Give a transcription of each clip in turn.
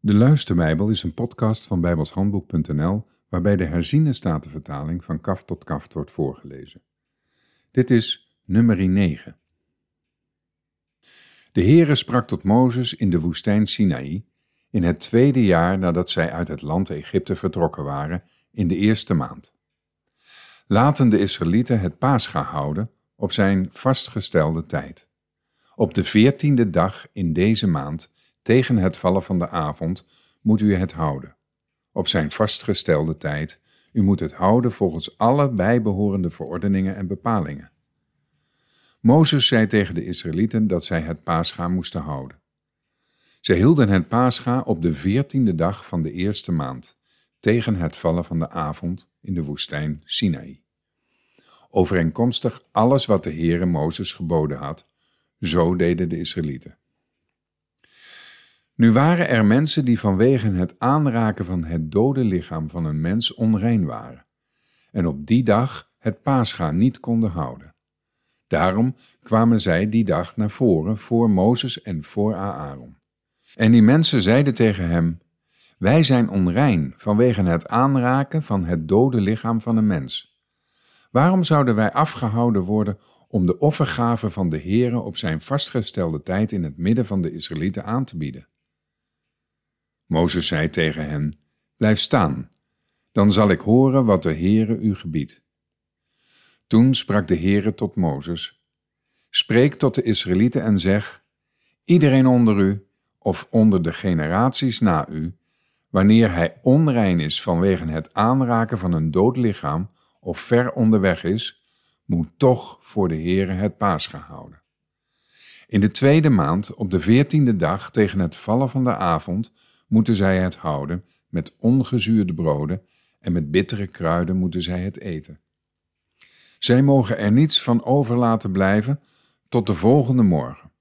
De Luisterbijbel is een podcast van bijbelshandboek.nl waarbij de herziene statenvertaling van kaf tot kaft wordt voorgelezen. Dit is nummer 9. De Heere sprak tot Mozes in de woestijn Sinaï in het tweede jaar nadat zij uit het land Egypte vertrokken waren in de eerste maand. Laten de Israëlieten het Pascha houden op zijn vastgestelde tijd. Op de veertiende dag in deze maand tegen het vallen van de avond moet u het houden. Op zijn vastgestelde tijd, u moet het houden volgens alle bijbehorende verordeningen en bepalingen. Mozes zei tegen de Israëlieten dat zij het paascha moesten houden. Zij hielden het paascha op de veertiende dag van de eerste maand, tegen het vallen van de avond in de woestijn Sinaï. Overeenkomstig alles wat de Heere Mozes geboden had, zo deden de Israëlieten. Nu waren er mensen die vanwege het aanraken van het dode lichaam van een mens onrein waren, en op die dag het paascha niet konden houden. Daarom kwamen zij die dag naar voren voor Mozes en voor Aaron. En die mensen zeiden tegen hem: Wij zijn onrein vanwege het aanraken van het dode lichaam van een mens. Waarom zouden wij afgehouden worden om de offergave van de Heere op zijn vastgestelde tijd in het midden van de Israëlieten aan te bieden? Mozes zei tegen hen, Blijf staan, dan zal ik horen wat de Heere u gebiedt. Toen sprak de Heere tot Mozes, Spreek tot de Israëlieten en zeg, Iedereen onder u, of onder de generaties na u, wanneer hij onrein is vanwege het aanraken van een dood lichaam of ver onderweg is, moet toch voor de Heere het paas houden. In de tweede maand, op de veertiende dag tegen het vallen van de avond, moeten zij het houden, met ongezuurde broden en met bittere kruiden moeten zij het eten. Zij mogen er niets van over laten blijven tot de volgende morgen,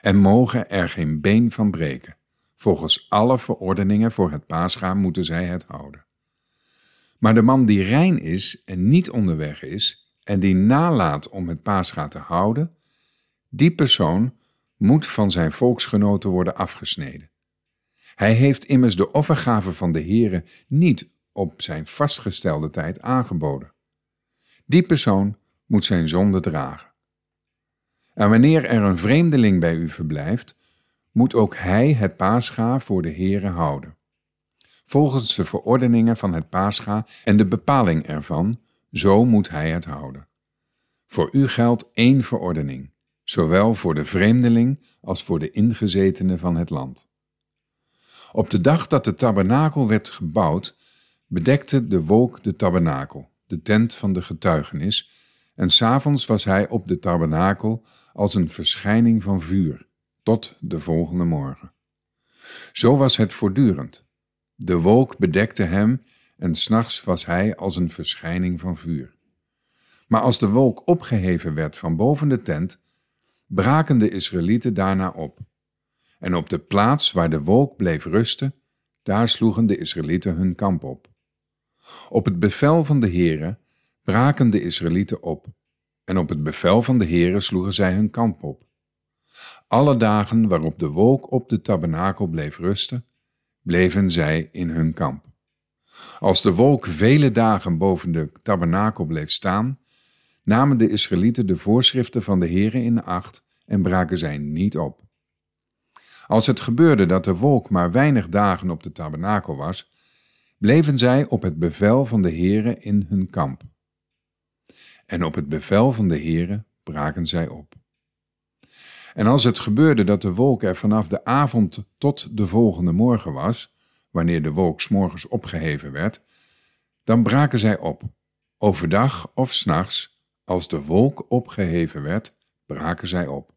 en mogen er geen been van breken. Volgens alle verordeningen voor het paascha moeten zij het houden. Maar de man die rein is en niet onderweg is, en die nalaat om het paascha te houden, die persoon moet van zijn volksgenoten worden afgesneden. Hij heeft immers de offergave van de Heere niet op zijn vastgestelde tijd aangeboden. Die persoon moet zijn zonde dragen. En wanneer er een vreemdeling bij u verblijft, moet ook hij het paascha voor de Heere houden. Volgens de verordeningen van het paascha en de bepaling ervan, zo moet hij het houden. Voor u geldt één verordening, zowel voor de vreemdeling als voor de ingezetene van het land. Op de dag dat de tabernakel werd gebouwd, bedekte de wolk de tabernakel, de tent van de getuigenis, en s'avonds was hij op de tabernakel als een verschijning van vuur, tot de volgende morgen. Zo was het voortdurend. De wolk bedekte hem en s'nachts was hij als een verschijning van vuur. Maar als de wolk opgeheven werd van boven de tent, braken de Israëlieten daarna op. En op de plaats waar de wolk bleef rusten, daar sloegen de Israëlieten hun kamp op. Op het bevel van de Heere braken de Israëlieten op, en op het bevel van de Heere sloegen zij hun kamp op. Alle dagen waarop de wolk op de tabernakel bleef rusten, bleven zij in hun kamp. Als de wolk vele dagen boven de tabernakel bleef staan, namen de Israëlieten de voorschriften van de Heere in acht en braken zij niet op. Als het gebeurde dat de wolk maar weinig dagen op de tabernakel was, bleven zij op het bevel van de Heere in hun kamp. En op het bevel van de Heere braken zij op. En als het gebeurde dat de wolk er vanaf de avond tot de volgende morgen was, wanneer de wolk s'morgens opgeheven werd, dan braken zij op, overdag of s'nachts, als de wolk opgeheven werd, braken zij op.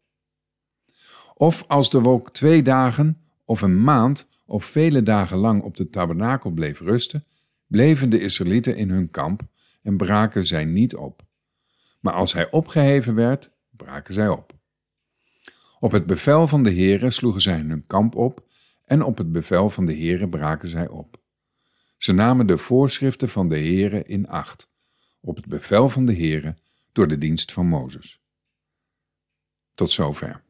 Of als de wolk twee dagen of een maand of vele dagen lang op de tabernakel bleef rusten, bleven de Israëlieten in hun kamp en braken zij niet op. Maar als hij opgeheven werd, braken zij op. Op het bevel van de Heere sloegen zij hun kamp op en op het bevel van de Heere braken zij op. Ze namen de voorschriften van de Heere in acht, op het bevel van de Heere door de dienst van Mozes. Tot zover.